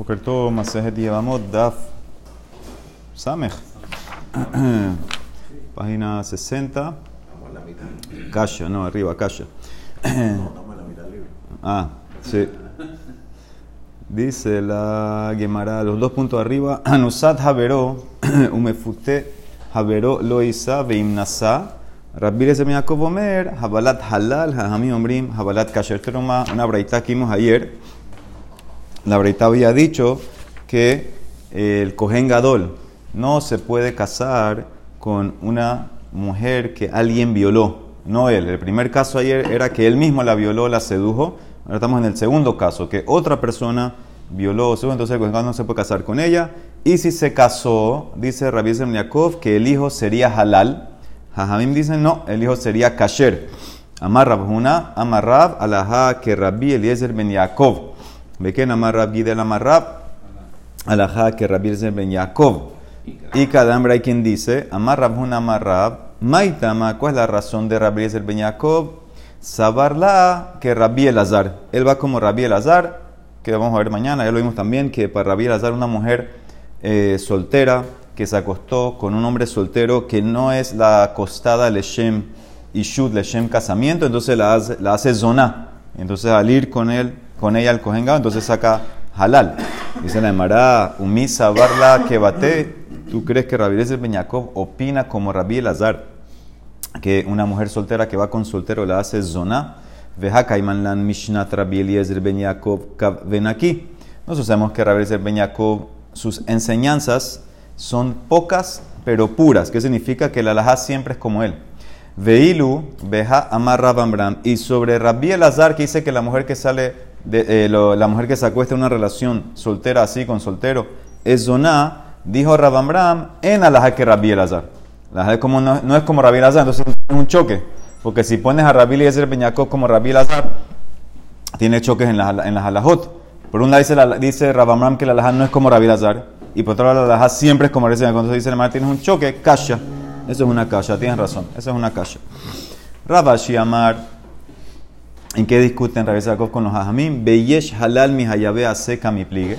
Boker Tov, Masejet Yevamot, Daf Samech. Página 60. Kasha, no, arriba, Kasha. ah, sí. Dice la Gemara, los dos puntos arriba, Anusat Haveró, Umefute Haveró Loisa Veimnasa, Rabbi Lezer Yaakov Omer, Habalat Halal, Hajami Omrim, Habalat Kasher. Una, una braita que vimos ayer. La braita había dicho que el Kohen Gadol no se puede casar con una mujer que alguien violó, no él. El primer caso ayer era que él mismo la violó, la sedujo. Ahora estamos en el segundo caso, que otra persona violó, entonces el Kohen Gadol no se puede casar con ella. Y si se casó, dice Rabbi Yaakov, que el hijo sería halal. Jajamim dicen no, el hijo sería kasher. Amarrab una, amarrab alaha que Rabbi Eliezer ben Yaakov. Beken amarrab gidel amarrab alaha que Rabbi Eliezer ben Yaakov. Y cada hombre hay quien dice, amarrab una amarrab, maitama, ¿cuál es la razón de Eliezer ben Yaakov? Sabarla que Rabbi Elazar. Él va como Rabbi Elazar, que vamos a ver mañana, ya lo vimos también, que para Rabbi Elazar una mujer eh, soltera, que se acostó con un hombre soltero que no es la acostada Leshem Ishud, Leshem casamiento, entonces la hace, la hace zona. Entonces al ir con él, con ella al cojengado, entonces saca halal. Dice la Emara, umisa barla que bate. ¿Tú crees que Rabbi Eliezer opina como Rabbi Elazar que una mujer soltera que va con soltero la hace zona? Veja kaiman lan mishnat Rabbi Eliezer Ben Yaakov ven aquí. Nosotros sabemos que Rabbi Eliezer sus enseñanzas son pocas pero puras. ¿Qué significa? Que la alajá siempre es como él. Veilu, beja amar Rabambram. Y sobre Rabbi Elazar, que dice que la mujer que sale, de, eh, la mujer que se acuesta en una relación soltera así con soltero, es zoná, dijo Rabambram en alajá que Rabbi Elazar. La como no, no, es como Rabbi Elazar, entonces es un choque. Porque si pones a Rabbi Eliezer Beñacó como Rabbi Elazar, tiene choques en, la, en las alajot. Por un lado dice, la, dice que la alajá no es como Rabbi Elazar y por otro lado la siempre es como dice cuando dice el tienes un choque, kasha. Eso es una kasha, tienes razón, eso es una kasha. Rabashi Amar, ¿en qué discuten Rabbi Yaakov con los hajamim? Beyesh halal mi hayabe seca mi pligue.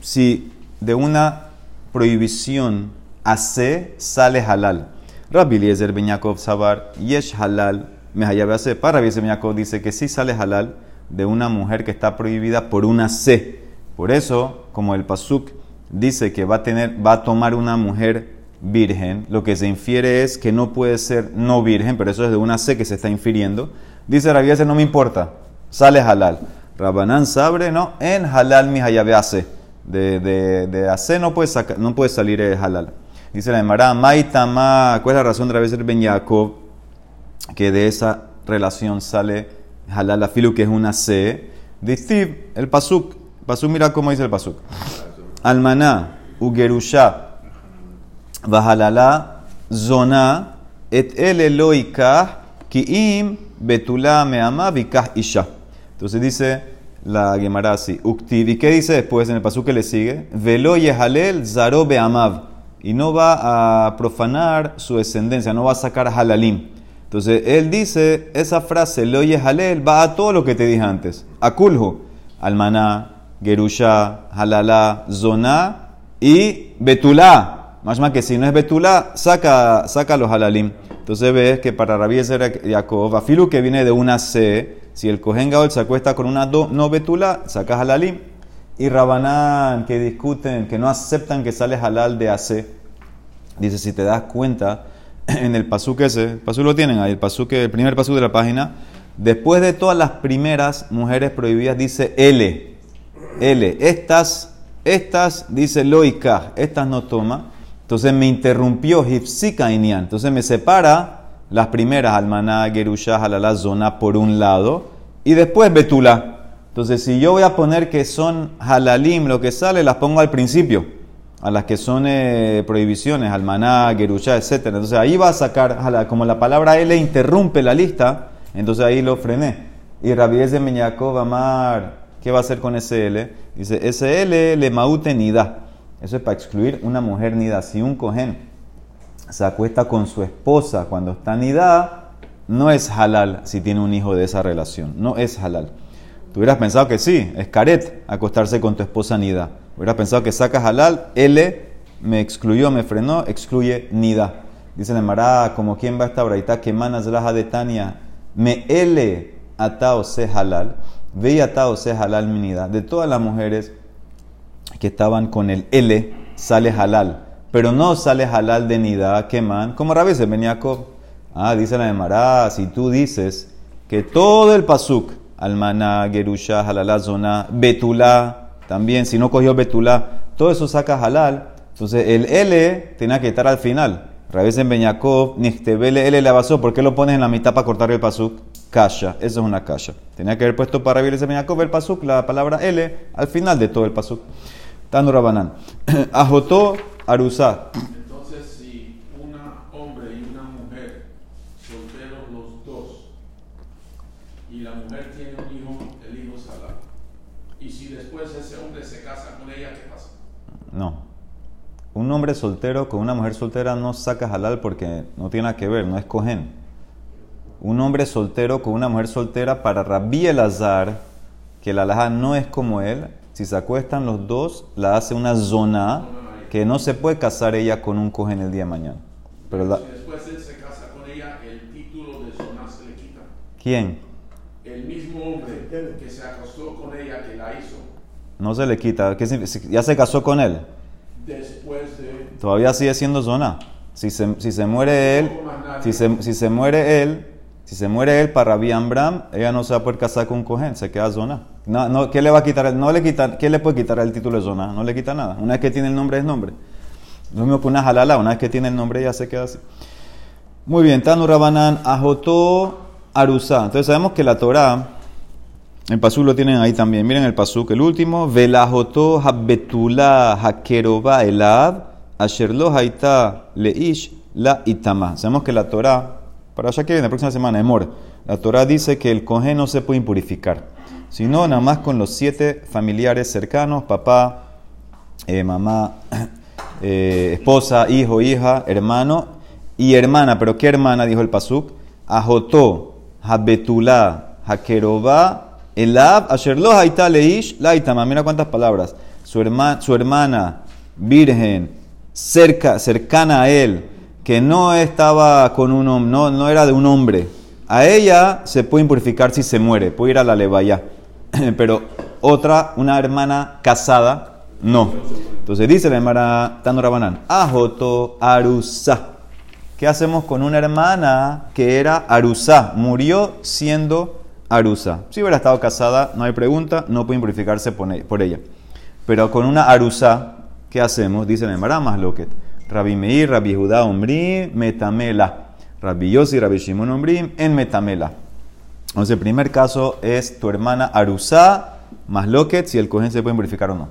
Si de una prohibición hace sale halal. Rabbi Eliezer ben Yaakov Sabar, yesh halal mi hayabe hace. Para Rabbi ben Yaakov dice que sí sale halal de una mujer que está prohibida por una C. Por eso, como el pasuk dice que va a, tener, va a tomar una mujer virgen, lo que se infiere es que no puede ser no virgen, pero eso es de una C que se está infiriendo. Dice Rabbi no me importa, sale halal. Rabanán sabre, no, en halal mi hayabe hace. De, de, de hace no puede, sacar, no puede salir el halal. Dice la Emara, Maitama, ¿cuál es la razón de Rabbi Ben Yaakov? Que de esa relación sale halal la filu, que es una C. Dice el pasuk. Pasuk, mira cómo dice el pasuk. Almaná, Ugerusha, Bahalala, Zona, et el Eloika, Kiim, Betula Meama, Vikah Isha. Entonces dice la Gemara así, Uktiv. ¿Y qué dice después en el pasú que le sigue? Velo Yehalel, Zaro Beamav. Y no va a profanar su descendencia, no va a sacar halalim. Entonces él dice, esa frase, lo Yehalel, va a todo lo que te dije antes. Akulhu, Almaná, Gerusha, Halala, Zona y Betulá. Más más que si no es Betulá, saca, saca los halalim. Entonces ves que para Rabbi Ezer Yaakov, afilu que viene de una C, si el Kohen se acuesta con una do, no Betulá, saca halalim. Y Rabanán, que discuten, que no aceptan que sale halal de AC. Dice, si te das cuenta, en el pasuk ese, el pasuk lo tienen ahí, el, pasuk, el primer pasuk de la página, después de todas las primeras mujeres prohibidas, dice L. L. Estas, estas, dice Loika, estas no toma. Entonces me interrumpió Hifsika Inian. Entonces me separa las primeras, Almaná, Gerusha, Halala, Zona, por un lado, y después Betula. Entonces, si yo voy a poner que son halalim, lo que sale, las pongo al principio, a las que son eh, prohibiciones, almaná, gerusha, etc. Entonces, ahí va a sacar, como la palabra L interrumpe la lista, entonces ahí lo frené. Y Rabbi de Meñakov Amar, ¿Qué va a hacer con ese L? Dice, ese L le maute nida. Eso es para excluir una mujer nida. Si un cohen se acuesta con su esposa cuando está nida, no es halal si tiene un hijo de esa relación. No es halal. Tú hubieras pensado que sí, es caret acostarse con tu esposa nida. Hubiera pensado que saca halal, L me excluyó, me frenó, excluye nida. Dice la Mará, como quien va a esta braita, que manas la de Tania, me L atao se halal, ve atao se halal minida. De todas las mujeres que estaban con el L, sale halal, pero no sale halal de nida, que man, como Rabbi se venía Ah, dice la Mará, si tú dices que todo el pasuk, almana, gerusha, halalá, zona, betulá, también, si no cogió betulá, todo eso saca halal. Entonces el L tenía que estar al final. Rabes en Beñakov, Nichtebele, L le basó. ¿Por qué lo pones en la mitad para cortar el pasuk? Kasha. Eso es una kasha. Tenía que haber puesto para Rabes en el pasuk, la palabra L, al final de todo el pasuk. Tando Rabanán. Ajotó Arusá. No. Un hombre soltero con una mujer soltera no saca halal porque no tiene nada que ver, no es cogen. Un hombre soltero con una mujer soltera para Rabbi Elazar, que la alhaja no es como él, si se acuestan los dos, la hace una zona que no se puede casar ella con un cogen el día de mañana. Pero si después él se casa con ella, el título de zona se le quita. ¿Quién? El mismo hombre que se acostó con ella que la hizo no se le quita. ¿Ya se casó con él? Después de... Todavía sigue siendo zona. Si se, si se muere él, si se, si se, muere él, si se muere él para Rabbi ella no se va a poder casar con cohen, se queda zona. No, no, ¿qué le va a quitar? No le quita, ¿Qué le puede quitar el título de zona? No le quita nada. Una vez que tiene el nombre es nombre. Lo mismo que una halala, una vez que tiene el nombre ya se queda así. Muy bien, Tanu Rabanan, Ajotó. Entonces sabemos que la Torah el pasú lo tienen ahí también. Miren el pasú, el último. Velajoto habetula hakeroba elad asherlo haita leish la itama. Sabemos que la Torah, para allá que viene la próxima semana, Emor, la Torah dice que el coge no se puede impurificar, sino nada más con los siete familiares cercanos, papá, eh, mamá, eh, esposa, hijo, hija, hermano y hermana. ¿Pero qué hermana? Dijo el pasuk. Ajotó, habetula, hakeroba el Ab, Asherlo Haita Leish, Laitama. Mira cuántas palabras. Su, herma, su hermana, virgen, cerca, cercana a él, que no estaba con un hombre, no, no era de un hombre. A ella se puede impurificar si se muere, puede ir a la levaya. Pero otra, una hermana casada, no. Entonces dice la hermana Tano Rabanán, Ajoto Arusa. ¿Qué hacemos con una hermana que era Arusa? Murió siendo arusa. Si hubiera estado casada, no hay pregunta, no puede impurificarse por ella. Pero con una arusa, ¿qué hacemos? Dice la más loquet. Rabbi Meir, Rabbi Judá, Ombri, Metamela. Rabbi Yossi, Rabbi Shimon, Ombri, en Metamela. Entonces, el primer caso es tu hermana arusa, más loquet, si el cohen se puede impurificar o no.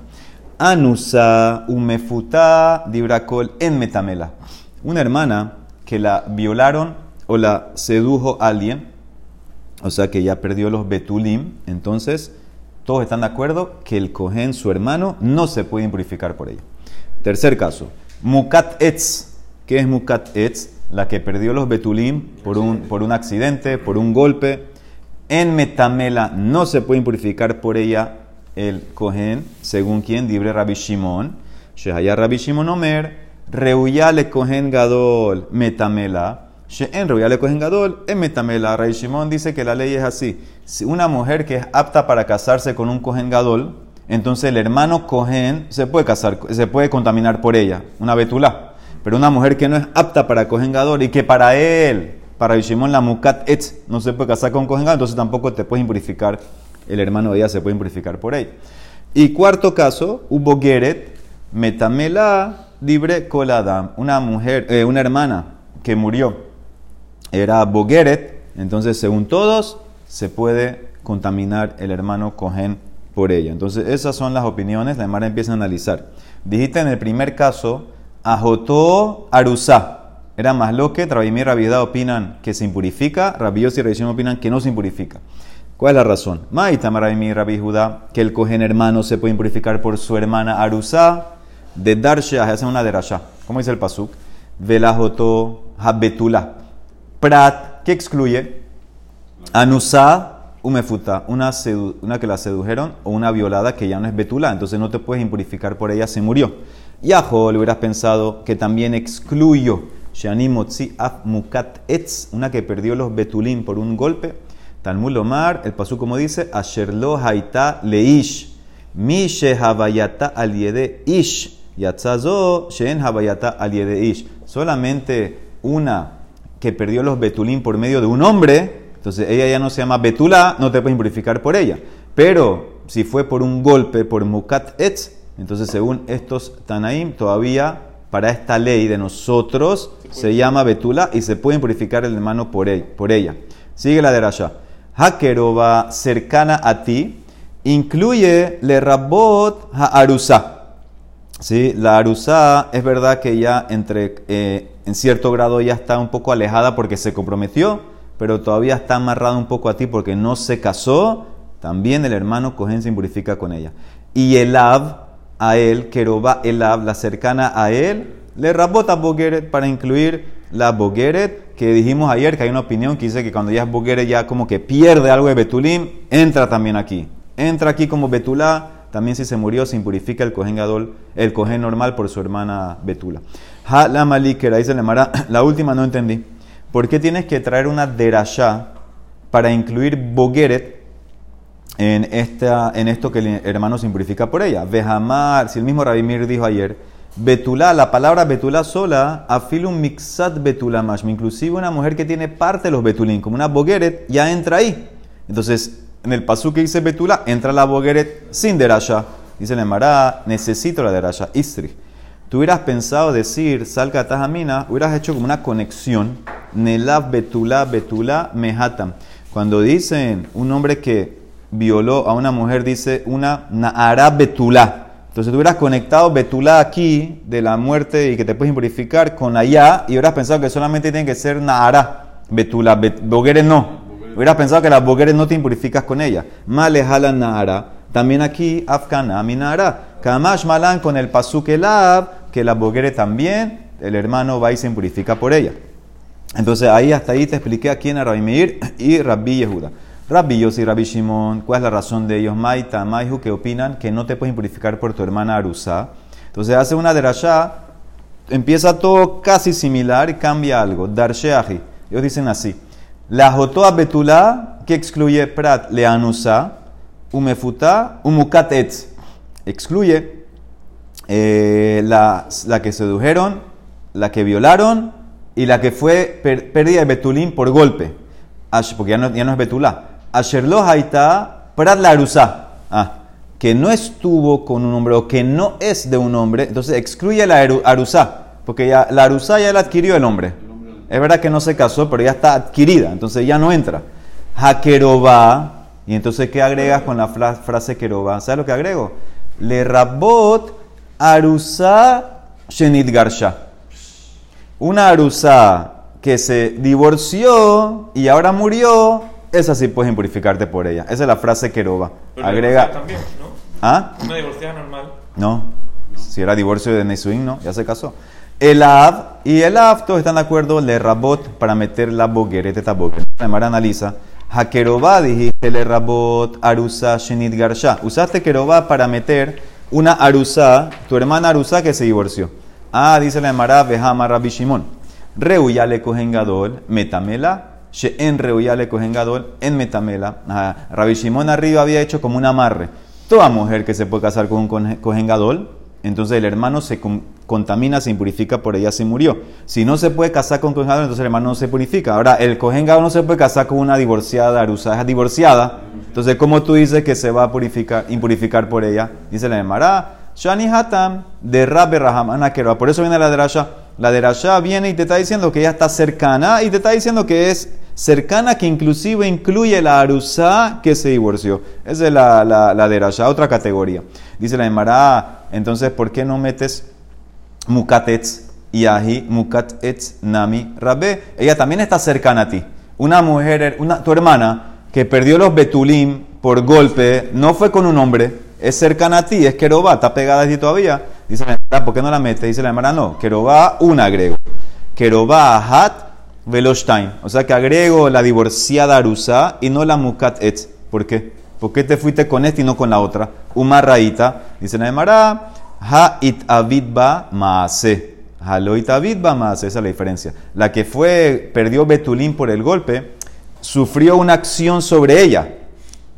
Anusa, umefuta, dibracol, en Metamela. Una hermana que la violaron o la sedujo alguien o sea que ya perdió los betulim, entonces todos están de acuerdo que el cohen, su hermano, no se puede impurificar por ello. Tercer caso, mukat etz. ¿Qué es mukat etz? La que perdió los betulim por un, por un accidente, por un golpe. En metamela no se puede impurificar por ella el cohen, según quien, libre Rabbi Shimon. Shehaya Rabbi Shimon Omer, reuyale cohen gadol metamela en le cogen gadol, en metamela. Rey Shimon dice que la ley es así. Si una mujer que es apta para casarse con un cohen gadol, entonces el hermano cohen se puede casar, se puede contaminar por ella, una betula. Pero una mujer que no es apta para cohen gadol y que para él, para Shimon la mukat etz, no se puede casar con cohen gadol, entonces tampoco te puedes impurificar, el hermano de ella se puede impurificar por ella. Y cuarto caso, hubo geret, metamela, libre coladam, una mujer, eh, una hermana que murió era Bogueret, entonces según todos se puede contaminar el hermano Cohen por ella. Entonces esas son las opiniones, la hermana empieza a analizar. Dijiste en el primer caso, Ajotó Arusá. Era más lo que Rabimir y opinan que se impurifica, Rabios y Rabishim opinan que no se impurifica. ¿Cuál es la razón? Maitama Rabimir y Rabbi Judá, que el cohen hermano se puede impurificar por su hermana Arusá, de Darshe, hace una derasha. ¿Cómo dice el pasuk? Velajoto Habetula Prat, ¿qué excluye? Anusa una, una que la sedujeron o una violada que ya no es betula, entonces no te puedes impurificar por ella, se murió. Yajo, le hubieras pensado que también excluyo Shani Motzi Af Mukat Etz, una que perdió los betulim por un golpe. Talmud Lomar, el pasú como dice, Asherlo Haita Leish, Mi Shehavayata Aliede Ish, Yatzazo Shen Havayata Aliede Ish. Solamente una que perdió los betulim por medio de un hombre, entonces ella ya no se llama betula, no te puedes impurificar por ella. Pero si fue por un golpe, por mukat etz, entonces según estos Tanaim, todavía para esta ley de nosotros se llama betula y se puede impurificar el hermano por, él- por ella. Sigue la de Rasha. Hakerova cercana a ti incluye le rabot ha'arusa. Sí, la Arusá es verdad que ya entre, eh, en cierto grado ya está un poco alejada porque se comprometió, pero todavía está amarrada un poco a ti porque no se casó. También el hermano Cohen se impurifica con ella. Y el Ab, a él, Keroba el Ab, la cercana a él, le rabota Bogeret para incluir la Bogeret, que dijimos ayer que hay una opinión que dice que cuando ya es Bogeret ya como que pierde algo de Betulim, entra también aquí. Entra aquí como Betulá, también si se murió se impurifica el cohen gadol, el cohen normal por su hermana Betula. Ha la malikera, dice la Mara, la última no entendí. ¿Por qué tienes que traer una derashá para incluir bogeret en, esta, en esto que el hermano se impurifica por ella? Vejamar, si el mismo Rabimir dijo ayer, Betulá, la palabra Betulá sola, afilum mixat Betulá mashma, inclusive una mujer que tiene parte de los Betulín, como una bogeret, ya entra ahí. Entonces, en el pasú que dice Betula, entra la Bogeret sin derasha. Dice la Mará, necesito la derasha. Istri. Tú hubieras pensado decir, salga tajamina, hubieras hecho como una conexión. Nelav Betula, Betula, Mehatam. Cuando dicen un hombre que violó a una mujer, dice una Naara Betula. Entonces tú hubieras conectado Betula aquí de la muerte y que te puedes impurificar con allá y hubieras pensado que solamente tiene que ser Naara Betula. Bet, Bogeret no. Hubieras pensado que las bogueres no te impurificas con ella. Malejala nara. También aquí, afkana minara. Kamash malan con el pasuk elab, que la boguere también, el hermano va y se impurifica por ella. Entonces ahí hasta ahí te expliqué a quién era Rabbi Meir y Rabbi Yehuda. Rabbi Yossi y Rabbi Shimon, ¿cuál es la razón de ellos? Maita, Maihu, que opinan que no te puedes impurificar por tu hermana Arusa. Entonces hace una derashá, empieza todo casi similar y cambia algo. Darsheahi. Ellos dicen así. La Jotoa Betula, que excluye Prat Leanusa, Umefuta, Umukat Etz. Excluye eh, la, la que sedujeron, la que violaron y la que fue pérdida de Betulín por golpe. Ash- porque ya no, es Betulá. Asherlo Haita, Prat la Arusa. Ah, que no estuvo con un hombre o que no es de un hombre, entonces excluye la Aru- Arusá. Porque ya, la Arusá ya la adquirió el hombre. Es verdad que no se casó, pero ya está adquirida, entonces ya no entra. Hakerobá, y entonces ¿qué agregas con la fra- frase Kerobá? ¿Sabes lo que agrego? Le rabot arusa shenit garsha. Una arusa que se divorció y ahora murió, esa sí puedes impurificarte por ella. Esa es la frase. Pero Agrega. también, ¿no? ¿Ah? Una divorciada normal. No. Si era divorcio de Nesuin, no, ya se casó. El Av y el Av, todos están de acuerdo, le rabot para meter la boguerete taboguer. La Mara analiza. Hakerobá dijiste le rabot arusa shenit garsha. Usaste kerobá para meter una arusa, tu hermana arusa que se divorció. Ah, dice la Mara, vejama Rabbi Shimon. Reuya le cogen gadol, metamela. She'en reuya le cogen gadol, en metamela. Ah, Rabbi Shimon arriba había hecho como un amarre. Toda mujer que se puede casar con un cogen gadol, entonces el hermano se con- contamina, se impurifica, por ella se murió. Si no se puede casar con cohen gadol, entonces el hermano no se purifica. Ahora, el cohen gadol no se puede casar con una divorciada, arusa es divorciada. Entonces, ¿cómo tú dices que se va a purificar, impurificar por ella? Dice la Emara, Shani Hatam, de Rabbe Raham, Anakerba. Por eso viene la derasha. La derasha viene y te está diciendo que ella está cercana y te está diciendo que es cercana que inclusive incluye la arusa que se divorció. Esa es la, la, la derasha, otra categoría. Dice la Emara, entonces, ¿por qué no metes mukatetz y ahi mukatetz nami rabbe? Ella también está cercana a ti. Una mujer, una, tu hermana, que perdió los betulim por golpe, no fue con un hombre, es cercana a ti, es Keroba, está pegada a ti todavía. Dice la Emara, ¿por qué no la metes? Dice la Emara, no, Keroba, un agrego. Keroba ahat veloshtain. O sea que agrego la divorciada arusa y no la mukat etz. ¿Por qué? ¿Por qué te fuiste con este y no con la otra? Uma raíta, dice la Gemara, ha it avidba maase. Haloit avidba maase, esa es la diferencia. La que fue, perdió Betulín por el golpe, sufrió una acción sobre ella.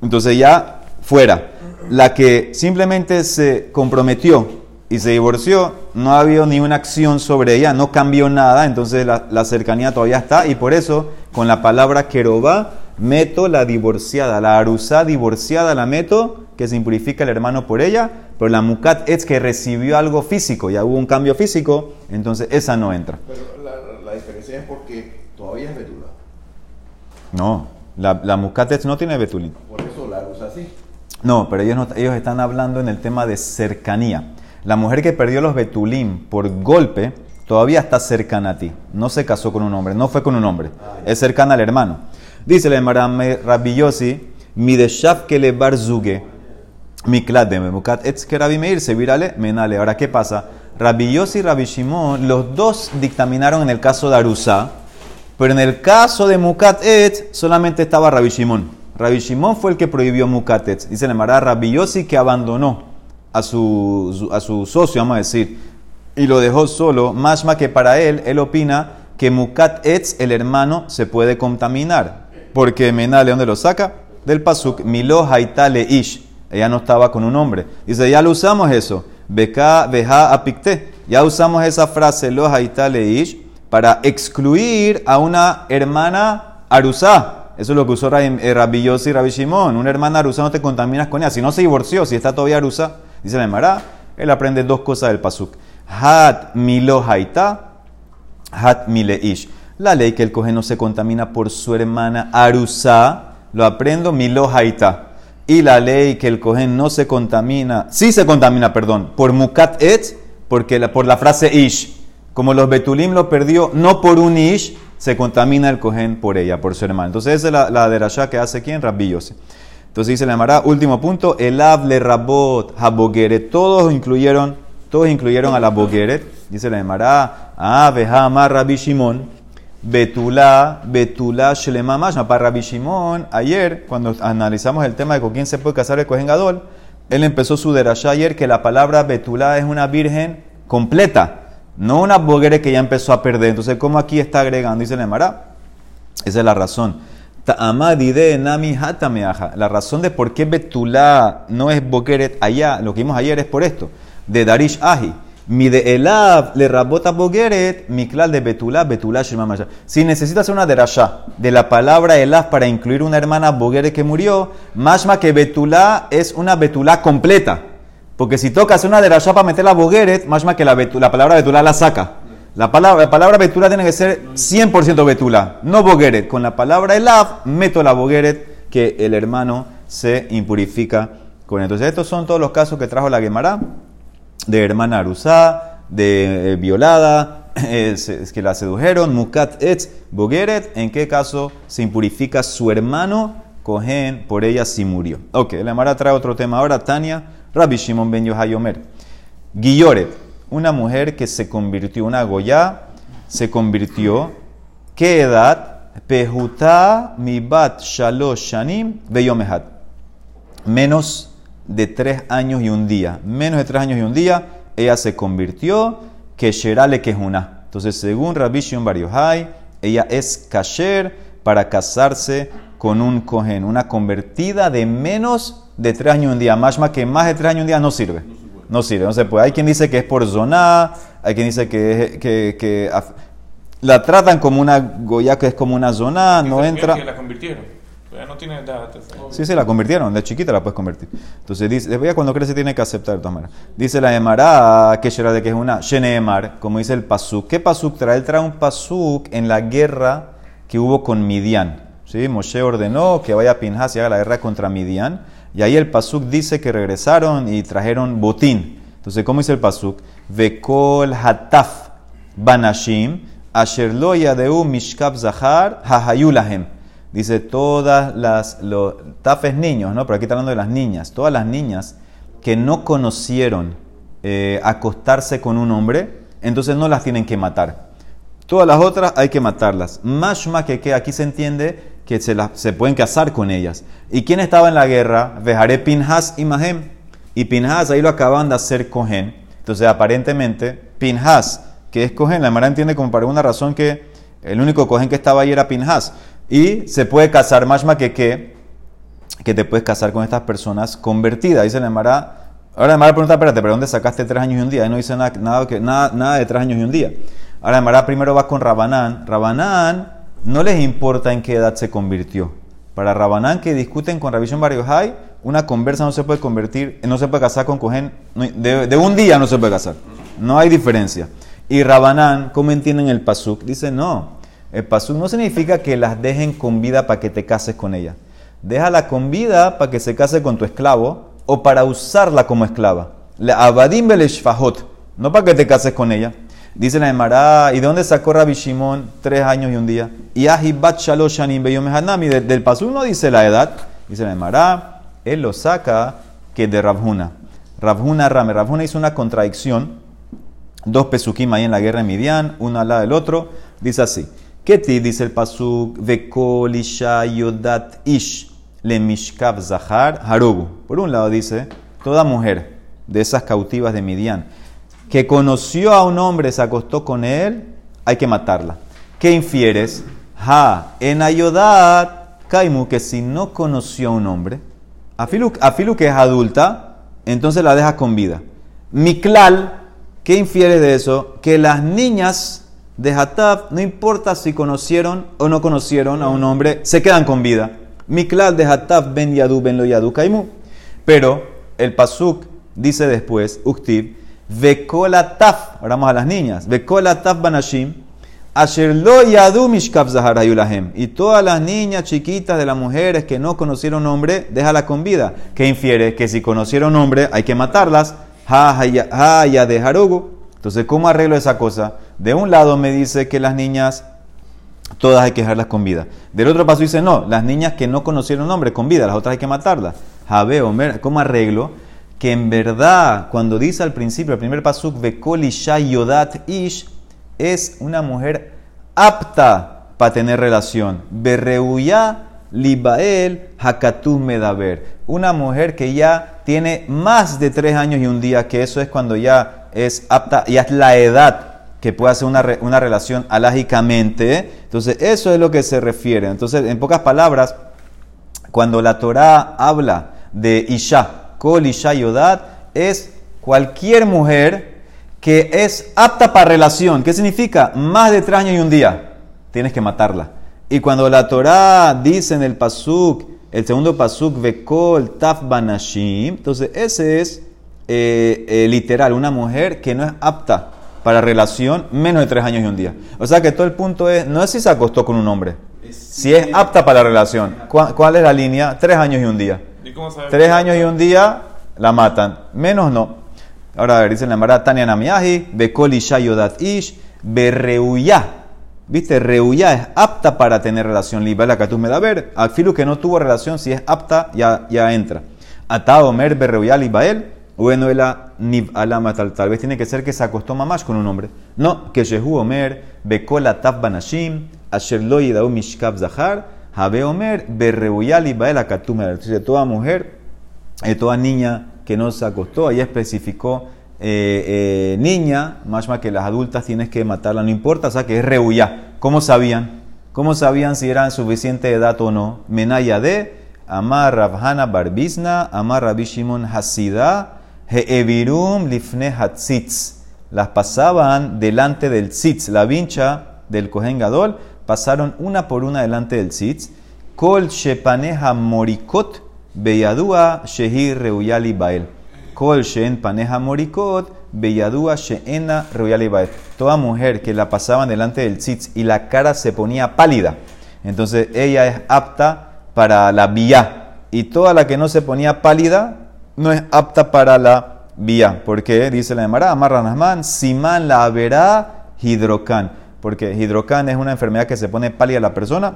Entonces ya fuera. La que simplemente se comprometió y se divorció, no ha habido ni una acción sobre ella, no cambió nada, entonces la, la cercanía todavía está y por eso con la palabra querobá meto la divorciada, la arusá divorciada la meto, que se impurifica el hermano por ella, pero la mukat es que recibió algo físico, ya hubo un cambio físico, entonces esa no entra. Pero la, la diferencia es porque todavía es betula. No, la, la mukat etz no tiene betulín. Por eso la usa así. No, pero ellos, no- ellos están hablando en el tema de cercanía. La mujer que perdió los betulín por golpe todavía está cercana a ti. No se casó con un hombre, no fue con un hombre. Es cercana al hermano. Dice la Marame Rabbi mi de que le barzuge, mi de memukat etz que Rabbi Meir se virale menale. Ahora, ¿qué pasa? Rabbi Yossi y Rabbi Shimon, los dos dictaminaron en el caso de Arusá, pero en el caso de Mukat Etz solamente estaba Rabbi Shimon. Rabbi Shimon fue el que prohibió Mukat Etz. Dice la Mara Rabbi Yossi que abandonó a su, a su socio, vamos a decir, y lo dejó solo. Mashma que para él, él opina que Mukat Etz, el hermano, se puede contaminar. Porque Menale, ¿dónde lo saca? Del Pasuk, Milo Haitale Ish. Ella no estaba con un hombre. Dice, ya lo usamos eso. Beka, beja apikte. Ya usamos esa frase, lo Haitale Ish, para excluir a una hermana Arusá. Eso es lo que usó eh, Rabbi Yossi y Rabbi Shimon. Una hermana Arusá no te contaminas con ella. Si no se divorció, si está todavía Arusá. Dice la Mará, él aprende dos cosas del Pasuk. Hat milo haita, hat mile ish. La ley que el coge no se contamina por su hermana Arusá, lo aprendo milo haita. Y la ley que el coge no se contamina, sí se contamina, perdón, por mukat et, porque la- por la frase ish. Como los betulim lo perdió, no por un ish, se contamina el cohen por ella, por su hermana. Entonces esa es la, la derashá que hace quien, Rabbi Yossi. Entonces dice la Mara, último punto, el hable rabot, habogeret, todos incluyeron, todos incluyeron a la bogeret. Dice la Mara, ah, vejama Rabbi Shimon, betulá, betulá shlema mashma. Para Rabbi Shimon, ayer, cuando analizamos el tema de con quién se puede casar el cohen gadol, él empezó su derashá ayer que la palabra betulá es una virgen completa, no una bogeret que ya empezó a perder. Entonces, ¿cómo aquí está agregando? Dice la Mara, esa es la razón. La razón de por qué Betulá no es Bogeret allá, lo que vimos ayer es por esto. De Darish Ahi. Mi de Elav le rabota Bogeret, mi klal de Betulá, Betulá Shemamaya. Si necesitas una derashá de la palabra Elav para incluir una hermana Bogeret que murió, mashma que Betulá es una Betulá completa. Porque si tocas una derashá para meter la Bogeret, mashma que la, la palabra Betulá la saca. La palabra, la palabra betula tiene que ser 100% betula, no bogueret. Con la palabra elav, meto la bogueret que el hermano se impurifica con él. Entonces, estos son todos los casos que trajo la Gemara de hermana arusá, de eh, violada, es que la sedujeron, mukat etz, bogueret. ¿En qué caso se impurifica su hermano? Cogen, por ella si murió. Ok, la Gemara trae otro tema ahora. Tania, Rabbi Shimon ben Yohai Omer. Guilloret, una mujer que se convirtió, una goya, se convirtió, ¿qué edad? Pehuta mi bat shalosh shanim beyomehat. Menos de tres años y un día. Menos de tres años y un día, ella se convirtió, que sherale que una. Entonces, según Rabbi Shimon Bar Yochai, ella es kasher para casarse con un cohen, una convertida de menos de tres años y un día. Más que más de tres años y un día no sirve. No sirve, no se puede. Hay quien dice que es por zona, hay quien dice que, es- que, que la tratan como una goya que es como una zona, no Que entra. la convirtieron. No tiene edad. Sí, sí, la convirtieron, de chiquita la puedes convertir. Entonces, dice, después ya cuando crece tiene que aceptar de todas maneras. Dice la Emara, que será de que es una Sheneemar, como dice el Pasuk. ¿Qué Pasuk trae? Él trae un Pasuk en la guerra que hubo con Midian. ¿Sí? Moshe ordenó que vaya a Pinhas y haga la guerra contra Midian. Y ahí el Pasuk dice que regresaron y trajeron botín. Entonces, ¿cómo dice el Pasuk? Vekol hataf banashim asher lo yadeu mishkab zahar hahayulahem. Dice todas las, los tafes niños, ¿no? Pero aquí está hablando de las niñas. Todas las niñas que no conocieron eh, acostarse con un hombre, entonces no las tienen que matar. Todas las otras hay que matarlas. Mashma que, que aquí se entiende que se, las- se pueden casar con ellas. ¿Y quién estaba en la guerra? Vejaré Pinhas y Mahem. Y Pinhas ahí lo acaban de hacer Cohen. Entonces, aparentemente, Pinhas, que es Cohen, la Mara entiende como por alguna razón que el único Cohen que estaba ahí era Pinhas. Y se puede casar, más que que, que te puedes casar con estas personas convertidas. Dice la Mara. Ahora la Mara pregunta, espérate, ¿pero dónde sacaste tres años y un día? Ahí no dice nada, nada, nada, nada de tres años y un día. Ahora la Mara primero va con Rabanán. Rabanán no les importa en qué edad se convirtió. Para Rabanán que discuten con Revisión Barrio High, una conversa no se puede convertir, no se puede casar con Cohen, de un día no se puede casar. No hay diferencia. Y Rabanán, ¿cómo entienden el pasuk? Dice, no, el pasuk no significa que las dejen con vida para que te cases con ella. Déjala con vida para que se case con tu esclavo o para usarla como esclava. La abadim beleshfahot, no para que te cases con ella. Dice la Emara, ¿y de dónde sacó Rabbi Shimon tres años y un día? Y ahibat shalosh shanim. Del, del pasú no dice la edad. Dice la Emara, él lo saca que de Rabhuna. Rabhuna Rame. Rabhuna hizo una contradicción. Dos pesukim ahí en la guerra de Midian, uno al lado del otro. Dice así. ¿Qué ti dice el pasuk? Vekol isha yodat ish le mishkav zahar harugu. Por un lado dice, toda mujer de esas cautivas de Midian que conoció a un hombre, se acostó con él, hay que matarla. ¿Qué infieres? Ha, en ayodat, kaimu, que si no conoció a un hombre, afilu, afilu que es adulta, entonces la dejas con vida. Miklal, ¿qué infieres de eso? Que las niñas de Hatab, no importa si conocieron o no conocieron a un hombre, se quedan con vida. Miklal de Hatab ben yadu ben lo yadu kaimu. Pero el pasuk dice después, Uktib, Vekola taf, ahora vamos a las niñas, Vekola taf banashim, asher lo yadu mishkaf zahar. Y todas las niñas chiquitas de las mujeres que no conocieron hombre, déjala con vida. ¿Qué infiere? Que si conocieron hombre, hay que matarlas. Ha ya de harugu. Entonces, ¿cómo arreglo esa cosa? De un lado me dice que las niñas todas hay que dejarlas con vida. Del otro paso dice, no, las niñas que no conocieron hombre con vida, las otras hay que matarlas. Jabe, Omer, ¿cómo arreglo? Que en verdad, cuando dice al principio, el primer pasuk, Vekoli yodat ish, es una mujer apta para tener relación. Berreuya libael hakatum medaber. Una mujer que ya tiene más de tres años y un día, que eso es cuando ya es apta, ya es la edad que puede hacer una, una relación alágicamente. Entonces, eso es lo que se refiere. Entonces, en pocas palabras, cuando la Torá habla de Isha, Kol Isha Yodat, es cualquier mujer que es apta para relación. ¿Qué significa? Más de tres años y un día. Tienes que matarla. Y cuando la Torá dice en el Pasuk, el segundo Pasuk, Vekol Taf Banashim, entonces ese es eh, eh, literal, una mujer que no es apta para relación menos de tres años y un día. O sea que todo el punto es, no es si se acostó con un hombre, si es apta para la relación. ¿Cuál, cuál es la línea? Tres años y un día. ¿Y cómo? Tres años y un día la matan. Menos no. Ahora, a ver, dice la Mara Tania Namiahi, Bekol Isha Yodat Ish, Berreuyá. ¿Viste? Reuyá es apta para tener relación. Libela que tú me da ver. Afilu que no tuvo relación, si es apta, ya, ya entra. Ata Omer Berreuyá Libael. Bueno, Nib Alama tal. Tal vez tiene que ser que se acostó mamás con un hombre. No, que Shehu Omer, Bekol Ataf Banashim, Asher lo Yidau Mishkav Zahar, Habe Omer, Berreuyá Libael Akatum Entonces, toda mujer eh, toda niña que no se acostó, ahí especificó eh, eh, niña, más que las adultas tienes que matarla, no importa, o sea que es reuyá. ¿Cómo sabían? ¿Cómo sabían si eran suficiente edad o no? Menaya de Amar Rabhana Barbizna, Amar Rabbi Shimon Hasida, Heevirum Lifne Hatzitz. Las pasaban delante del tzitz, la vincha del Kohen Gadol, pasaron una por una delante del tzitz. Kol shepaneja morikot beyadua shehi reuyali bael. Kol shen paneja morikot beyadua sheena reuyali bael. Toda mujer que la pasaban delante del tzitz y la cara se ponía pálida, entonces ella es apta para la vía. Y toda la que no se ponía pálida no es apta para la vía. Porque dice la Emara, amarra Nasman, Simán la verá hidrocan. Porque hidrocan es una enfermedad que se pone pálida a la persona.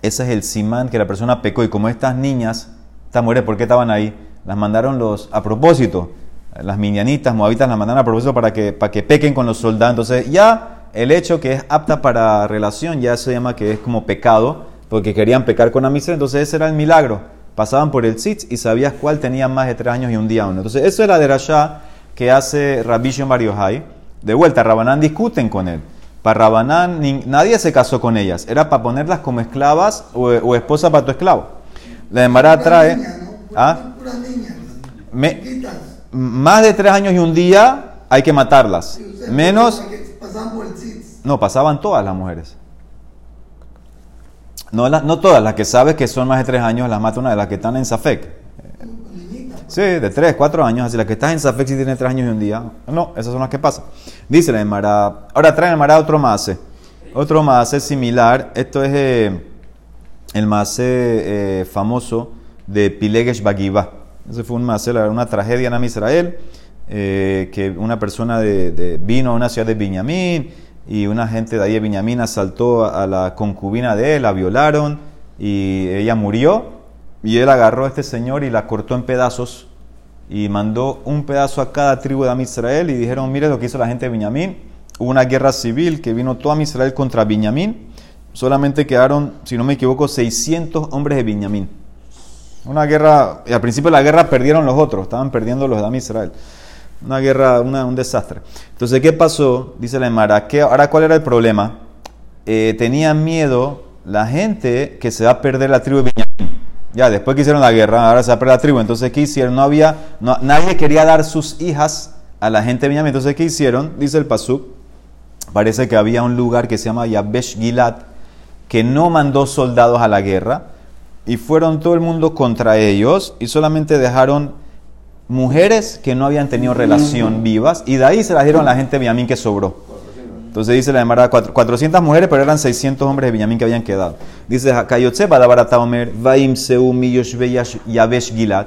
Ese es el simán que la persona pecó. Y como estas niñas, estas mujeres, ¿por qué estaban ahí? Las mandaron los a propósito. Las miñanitas, moabitas, las mandaron a propósito para que, para que pequen con los soldados. Entonces, ya el hecho que es apta para relación ya se llama que es como pecado. porque querían pecar con Amisrael. Entonces ese era el milagro. Pasaban por el tzitz y sabías cuál tenía más de tres años y un día uno. Entonces eso es la derashá que hace Rabbi Shimon Yochai. De vuelta, Rabanán discuten con él. Para Rabanán nadie se casó con ellas. Era para ponerlas como esclavas o, o esposa para tu esclavo. La trae... ¿Ah? Me- más de tres años y un día hay que matarlas. Menos... No, pasaban todas las mujeres. No, las- no todas, las que sabes que son más de tres años las mata una de las que están en Safek. Sí, de tres, cuatro años, así las que estás en Safek si tienen tres años y un día. No, esas son las que pasan. Dice la Emara. Ahora traen el Mara otro mase. Otro mase similar. Esto es eh, el mase eh, famoso de Pilegesh Bagiva. Ese fue un mase, la- una tragedia en Israel. eh, que una persona de, vino a una ciudad de Binyamin y una gente de ahí de Binyamin asaltó a la concubina de él, la violaron y ella murió. Y él agarró a este señor y la cortó en pedazos y mandó un pedazo a cada tribu de Israel y dijeron, mire lo que hizo la gente de Binyamin. Hubo una guerra civil que vino toda Israel contra Binyamin. Solamente quedaron, si no me equivoco, 600 hombres de Binyamin. Una guerra, y al principio de la guerra perdieron los otros, estaban perdiendo los de Israel. Una guerra, una- un desastre. Entonces, ¿qué pasó? Dice la Emara, ¿qué, ahora cuál era el problema? Eh, miedo la gente que se va a perder la tribu de Benjamín. Ya, después que hicieron la guerra, ahora se va a perder la tribu. Entonces, ¿qué hicieron? No había, no- nadie quería dar sus hijas a la gente de Benjamín. Entonces, ¿qué hicieron? Dice el Pasuk, parece que había un lugar que se llama Yabesh Gilad, que no mandó soldados a la guerra, y fueron todo el mundo contra ellos, y solamente dejaron mujeres que no habían tenido relación vivas, y de ahí se las dieron a la gente de Benjamín que sobró. Entonces dice la Emara 400 mujeres, pero eran 600 hombres de Benjamín que habían quedado. Dice Kayotze Badabarata Omer, Vaim Seu Miyoshve Yabesh Gilad,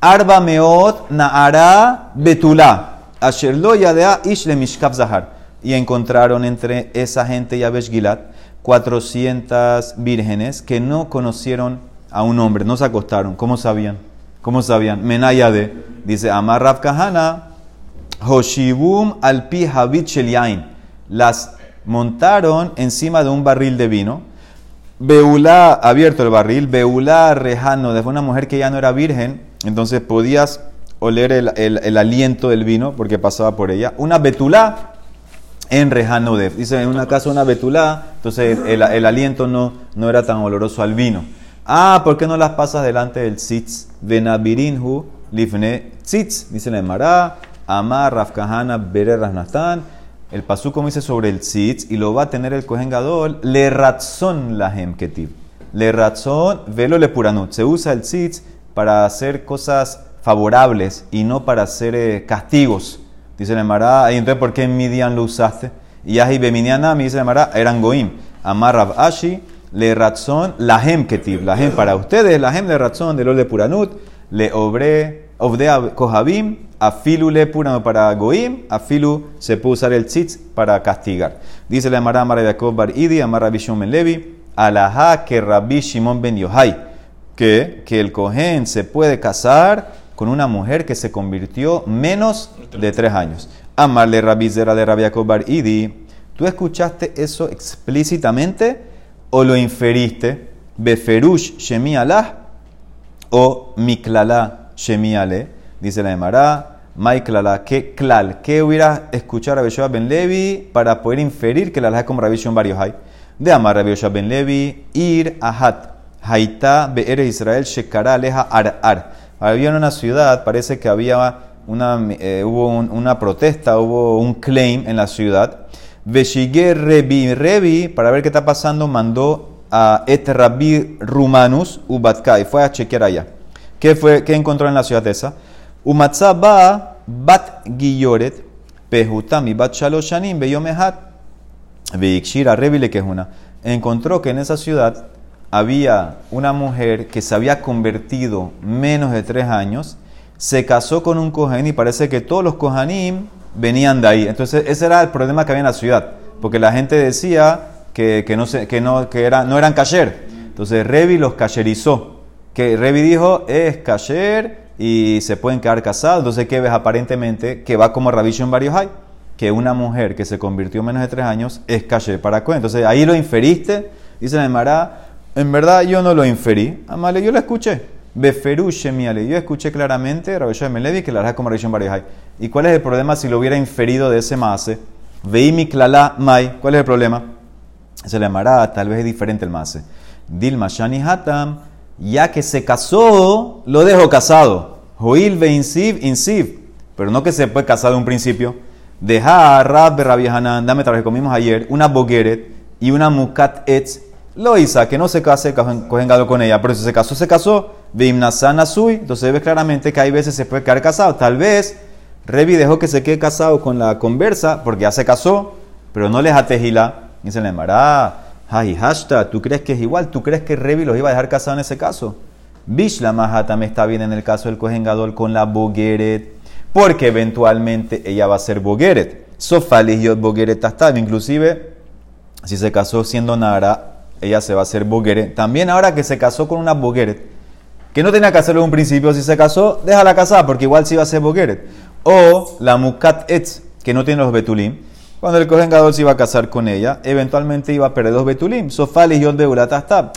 Arba Meot Naara Betula, Asher lo Yadea Ish le Mishkab Zahar. Y encontraron entre esa gente Yabesh Gilad 400 vírgenes que no conocieron a un hombre, no se acostaron. ¿Cómo sabían? ¿Cómo sabían? Menayade, dice Amar Rav Kahana, Hoshibum al pi habit shel yain. Las montaron encima de un barril de vino. Beulá, abierto el barril, Beulá rejano, de una mujer que ya no era virgen, entonces podías oler el, el- aliento del vino porque pasaba por ella. Una betulá en rejano de. Dice en una casa una betulá, entonces el, el aliento no, no era tan oloroso al vino. Ah, ¿por qué no las pasas delante del tzitz? Venabirinhu lifne tzitz. Dice la Emara, Amar Rafkahana Bere Rasnatán. El pasú dice sobre el tzitz y lo va a tener el Kohen Gadol, le ratzon lahem ketiv. Le ratzon velo le puranut. Se usa el tzitz para hacer cosas favorables y no para hacer eh, castigos. Dice la Emara, entonces ¿por qué en Midian lo usaste? Y Yahi Beminiana, me dice la Emara, eran goim. Amar Ashi, le ratzon lahem ketiv. Lahem para ustedes, lahem le ratzon de lo le puranut, le obre, obdea kohabim, afilu le puranut para goim, afilu se puede usar el tzitz para castigar. Dice la Emara, Amar Yaakov Bar Idi, Amar Rabbi Shimon ben Levi, que Rabbi Shimon ben Yohai que, que el Cohen se puede casar con una mujer que se convirtió menos de tres años. Amarle Rabbi Zera de Rabbi Yaakov Bar Idi. ¿Tú escuchaste eso explícitamente o lo inferiste? Beferush Shemi Allah o Miklala Shemi. Dice la Emara, Maiklala, ¿qué klal? ¿Qué hubiera escuchado Rabbi Yoshua ben Levi para poder inferir que la Allah es como Rabbi Shimon Bar Yochai? De Amar Rabbi Yoshua ben Levi, Ir Ahat. Haitá Be'er Israel Shekara Aleja Ar Ar. Había en una ciudad, parece que había una, eh, hubo un- una protesta, hubo un claim en la ciudad. Veshige Rebi Rebi, para ver qué está pasando, mandó a este Rabbi Rumanus Ubatkai, fue a chequear allá. ¿Qué, fue, ¿Qué encontró en la ciudad esa? Bat Pehutami bat Shaloshanim, Beyomehat. Veikshira Rebi que es una. Encontró que en esa ciudad había una mujer que se había convertido menos de tres años, se casó con un Kohen y parece que todos los Kohanim venían de ahí. Entonces ese era el problema que había en la ciudad, porque la gente decía que, que no, se, que no, que era, no eran kasher. Entonces Revi los kasherizó. Que Revi dijo es kasher y se pueden quedar casados. Entonces, ¿qué ves? Aparentemente que va como Rabbi Shimon Bar Yochai, que una mujer que se convirtió menos de tres años es kasher para Kohen. Entonces ahí lo inferiste, dice la Emara, En verdad yo no lo inferí. Amale, yo lo escuché. Beferushe miale. Yo escuché claramente Rabbi Shimon Levi que la hará como Rishon Barihai. ¿Y cuál es el problema si lo hubiera inferido de ese maase? Veimi klala mai. ¿Cuál es el problema? Se le llamará, tal vez es diferente el maase. Dilma shani hatam. Ya que se casó, lo dejo casado. Joil ve insiv, insiv. Pero no que se puede casar de un principio. Deja Rab Hanan, dame traje, comimos ayer, una bogueret y una mukat etz. Lo hizo, que no se case, cogen gado con ella. Pero si se casó, se casó. Veimnasana sui. Entonces ves claramente que hay veces se puede quedar casado. Tal vez Revi dejó que se quede casado con la conversa porque ya se casó, pero no les atejila. Le llamará, ay, hashta, ¿tú crees que es igual? ¿Tú crees que Revi los iba a dejar casados en ese caso? Bishla Mahata me está bien en el caso del Kohen Gadol con la Bogueret, porque eventualmente ella va a ser Bogueret. Sofalis Yot Bogueret Tastab, inclusive si se casó siendo Nara, ella se va a hacer Bogueret. También ahora que se casó con una Bogueret, que no tenía que hacerlo en un principio, si se casó, déjala casada, porque igual sí va a ser Bogueret. O la Mukat Etz, que no tiene los Betulim. Cuando el Kohen Gadol se iba a casar con ella, eventualmente iba a perder los Betulim. Sofalis Yot Beulat Tastab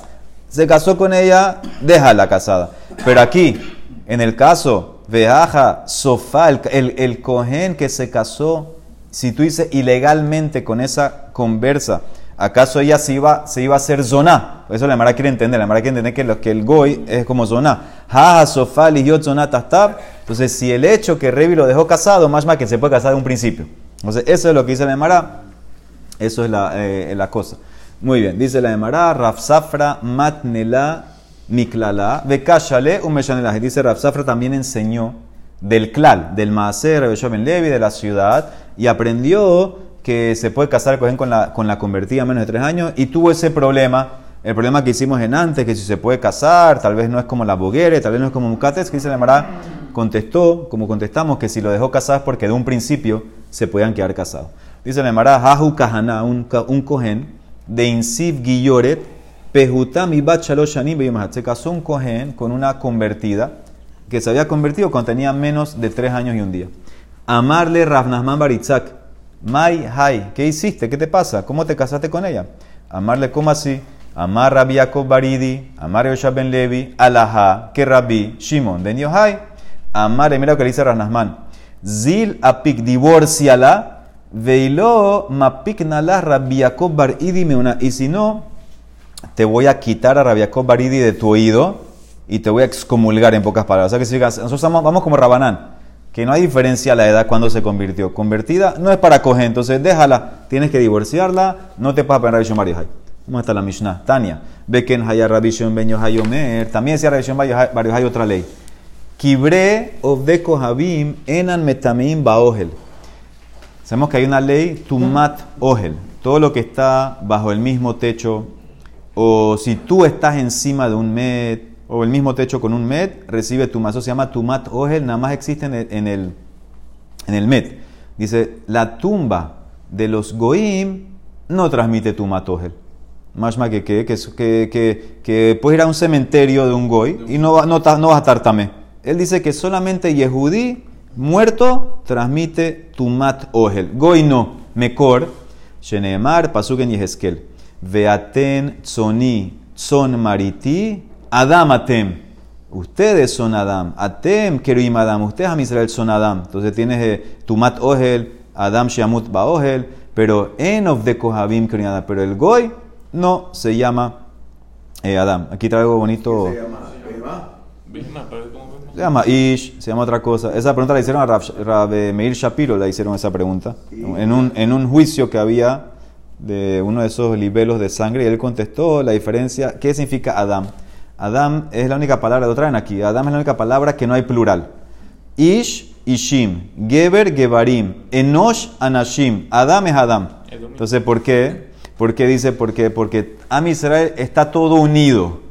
se casó con ella, déjala casada. Pero aquí, en el caso, Veaja, Sofá, el, el, cohen que se casó, si tú dices ilegalmente con esa conversa, ¿acaso ella se iba, se iba a hacer zona? Eso la Mara quiere entender, la Mara quiere entender que, lo, que el goy es como zona. Jaja, Sofá, Ligiot, zona, tastab. Entonces, si el hecho que Revi lo dejó casado, más más que se puede casar de un principio. Entonces, eso es lo que dice la Mara, eso es la, eh, la cosa. Muy bien, dice la Emara, Rafsafra matnela miklala, bekashale umeshanela. Dice Rafsafra también enseñó del klal, del maaser, Ben Levi, de la ciudad, y aprendió que se puede casar con la, con la convertida a menos de tres años, y tuvo ese problema, el problema que hicimos en antes, que si se puede casar, tal vez no es como la boguere, tal vez no es como Mucates, que dice la Emara, contestó, como contestamos, que si lo dejó casar porque de un principio se podían quedar casados. Dice la Emara, Hahu Kahana, un, un cohen, de Insiv Guilloret, Pehutam y Bachaloshani Se casó un cohen con una convertida que se había convertido cuando tenía menos de tres años y un día. Amarle Ravnahman Baritzak, Mai Hai, ¿qué hiciste? ¿Qué te pasa? ¿Cómo te casaste con ella? Amarle, ¿cómo así? Amar Rabbi Yaakov Baridi, Amar Yosha Ben Levi, Alaha, que Rabbi Shimon Ben Yohai, Amar, mira lo que dice Ravnahman, Zil apik divorciala, Veilo mapiknala Rabiakov Baridi meuna. Y si no, te voy a quitar a Rabiakov Baridi de tu oído y te voy a excomulgar en pocas palabras. O sea que si nosotros vamos como Rabanán, que no hay diferencia a la edad cuando se convirtió. Convertida no es para coger, entonces déjala, tienes que divorciarla, no te pasa para Rabishon Barihai. ¿Cómo está la Mishnah? Tania. Beken Hayar Rabishon Ben Yohayomer. También decía Rabishon Barihai otra ley. Kibre Ovdeko Habim Enan Metamim Baohel. Sabemos que hay una ley, tumat ogel. Todo lo que está bajo el mismo techo, o si tú estás encima de un med, o el mismo techo con un med, recibe tumat. Eso se llama tumat ogel, nada más existe en el, en el, med. Dice, la tumba de los goim no transmite tumat ogel. Más que que, que, que, puedes ir a un cementerio de un goy y no, no, no vas a estar tamé. Él dice que solamente Yehudí Muerto transmite tumat ohel. Goy no. Mekor. Sheneemar. Pasuken Yeheskel. Veaten tzoni. Tzon mariti. Adam atem. Ustedes son Adam. Atem keruim Adam. Ustedes a Israel son Adam. Entonces tienes eh, tumat ohel. Adam shamut ba ohel. Pero en of de kohabim keruim Adam. Pero el goy no se llama eh, Adam. Aquí traigo bonito. Se llama Se llama Ish, se llama otra cosa. Esa pregunta la hicieron a Rav, Rav Meir Shapiro, le hicieron esa pregunta. En un, en un juicio que había de uno de esos libelos de sangre y él contestó la diferencia. ¿Qué significa Adam? Adam es la única palabra, lo traen aquí. Adam es la única palabra que no hay plural. Ish, Ishim. Geber, Gebarim. Enosh, Anashim. Adam es Adam. Entonces, ¿por qué? ¿Por qué dice por qué? Porque Am Israel está todo unido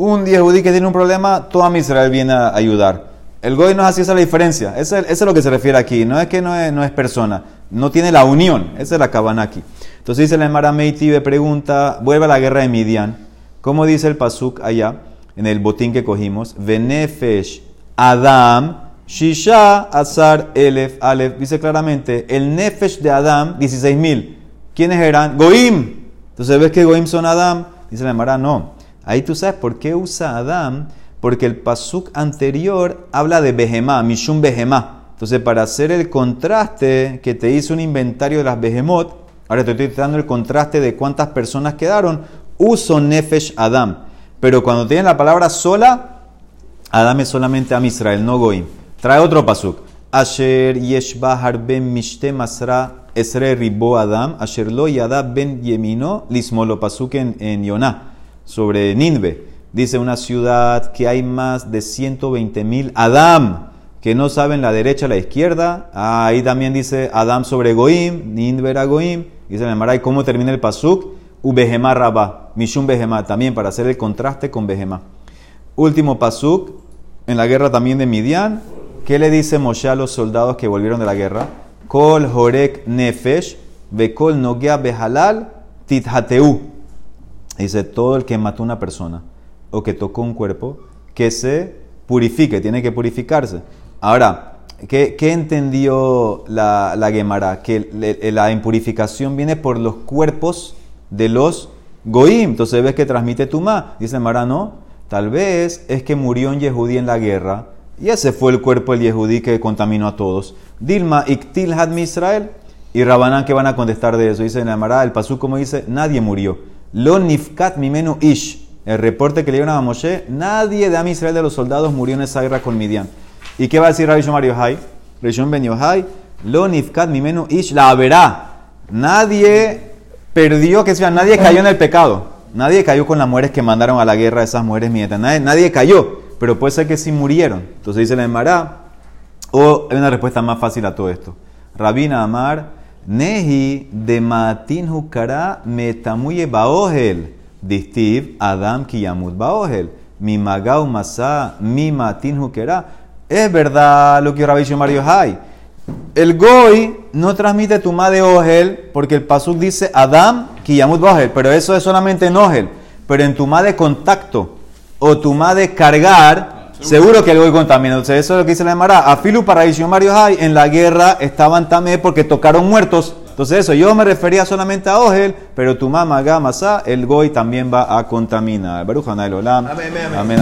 un Yehudí que tiene un problema, toda Israel viene a ayudar. El Goy no es así, esa es la diferencia. Eso es, lo que se refiere aquí. No es que no es, persona, no tiene la unión. Esa es la cabana aquí. Entonces dice la Emara Meiti, pregunta, vuelve a la guerra de Midian. ¿Cómo dice el Pasuk allá, en el botín que cogimos? Venefesh Adam, Shisha Azar Elef Alef. Dice claramente, el Nefesh de Adam, 16.000. ¿Quiénes eran? Goim. Entonces ves que Goim son Adam Dice la Gemara, no. Ahí tú sabes por qué usa Adam, porque el pasuk anterior habla de Behemá, Mishum Behemá. Entonces, para hacer el contraste que te hizo un inventario de las Behemot, ahora te estoy dando el contraste de cuántas personas quedaron, uso Nefesh Adam. Pero cuando tienen la palabra sola, Adam es solamente Am Israel, no Goim. Trae otro pasuk. Asher yeshbahar ben mishte masra esre ribo Adam, asher lo yada ben yemino lismolo pasuk en Yonah, sobre Ninve. Dice una ciudad que hay más de 120 mil Adam, que no saben la derecha la izquierda. Ah, ahí también dice Adam sobre Goim, Ninve era Goim. Dice la Maray, ¿cómo termina el pasuk? Ubehemá rabá, mishum behemá, también para hacer el contraste con behemá. Último pasuk, en la guerra también de Midian. ¿Qué le dice Moshe a los soldados que volvieron de la guerra? Kol horek nefesh, bekol nogia behalal, tithateu. Dice, todo el que mató una persona o que tocó un cuerpo, que se purifique, tiene que purificarse. Ahora, ¿qué, qué entendió la, la Gemara? Que le- la impurificación viene por los cuerpos de los goim. Entonces ves que transmite Tumá. Dice Mara, no. Tal vez es que murió un Yehudí en la guerra y ese fue el cuerpo del Yehudí que contaminó a todos. Dilma, Iktil Hadmi Israel. Y Rabanán, que van a contestar de eso? Dice en la Mara, el pasú como dice, nadie murió. Lo nifkat mimenu ish. El reporte que le dieron a Moshe, nadie de Am Israel de los soldados murió en esa guerra con Midian. ¿Y qué va a decir Rabbi Shomar Yohai? Rabbi Shimon ben Yohai, lo nifkat mimenu ish la verá. Nadie perdió, que sea, nadie cayó en el pecado. Nadie cayó con las mujeres que mandaron a la guerra esas mujeres mietas. Nadie, nadie cayó, pero puede ser que sí murieron. Entonces dice la Emara, o hay una respuesta más fácil a todo esto. Rabina Amar, Nehi de Matin Hukara metamuye baohel. Distiv Adam Kiyamut baohel. Mi magau masa mi matin hukera. Es verdad lo que Rabbi Shomar Yohai. El Goy no transmite tumá de Ogel porque el Pasuk dice Adam Kiyamut Ogel, pero eso es solamente en Ogel. Pero en tumá de contacto o tumá de cargar, seguro que el Goy contamina. Entonces, eso es lo que dice la Emara. Afilu para Mario Hay en la guerra estaban también porque tocaron muertos. Entonces, eso yo me refería solamente a Ogel, pero tumá, magá, masá, el Goy también va a contaminar. Baruch Olam. Amén, amén. Amén.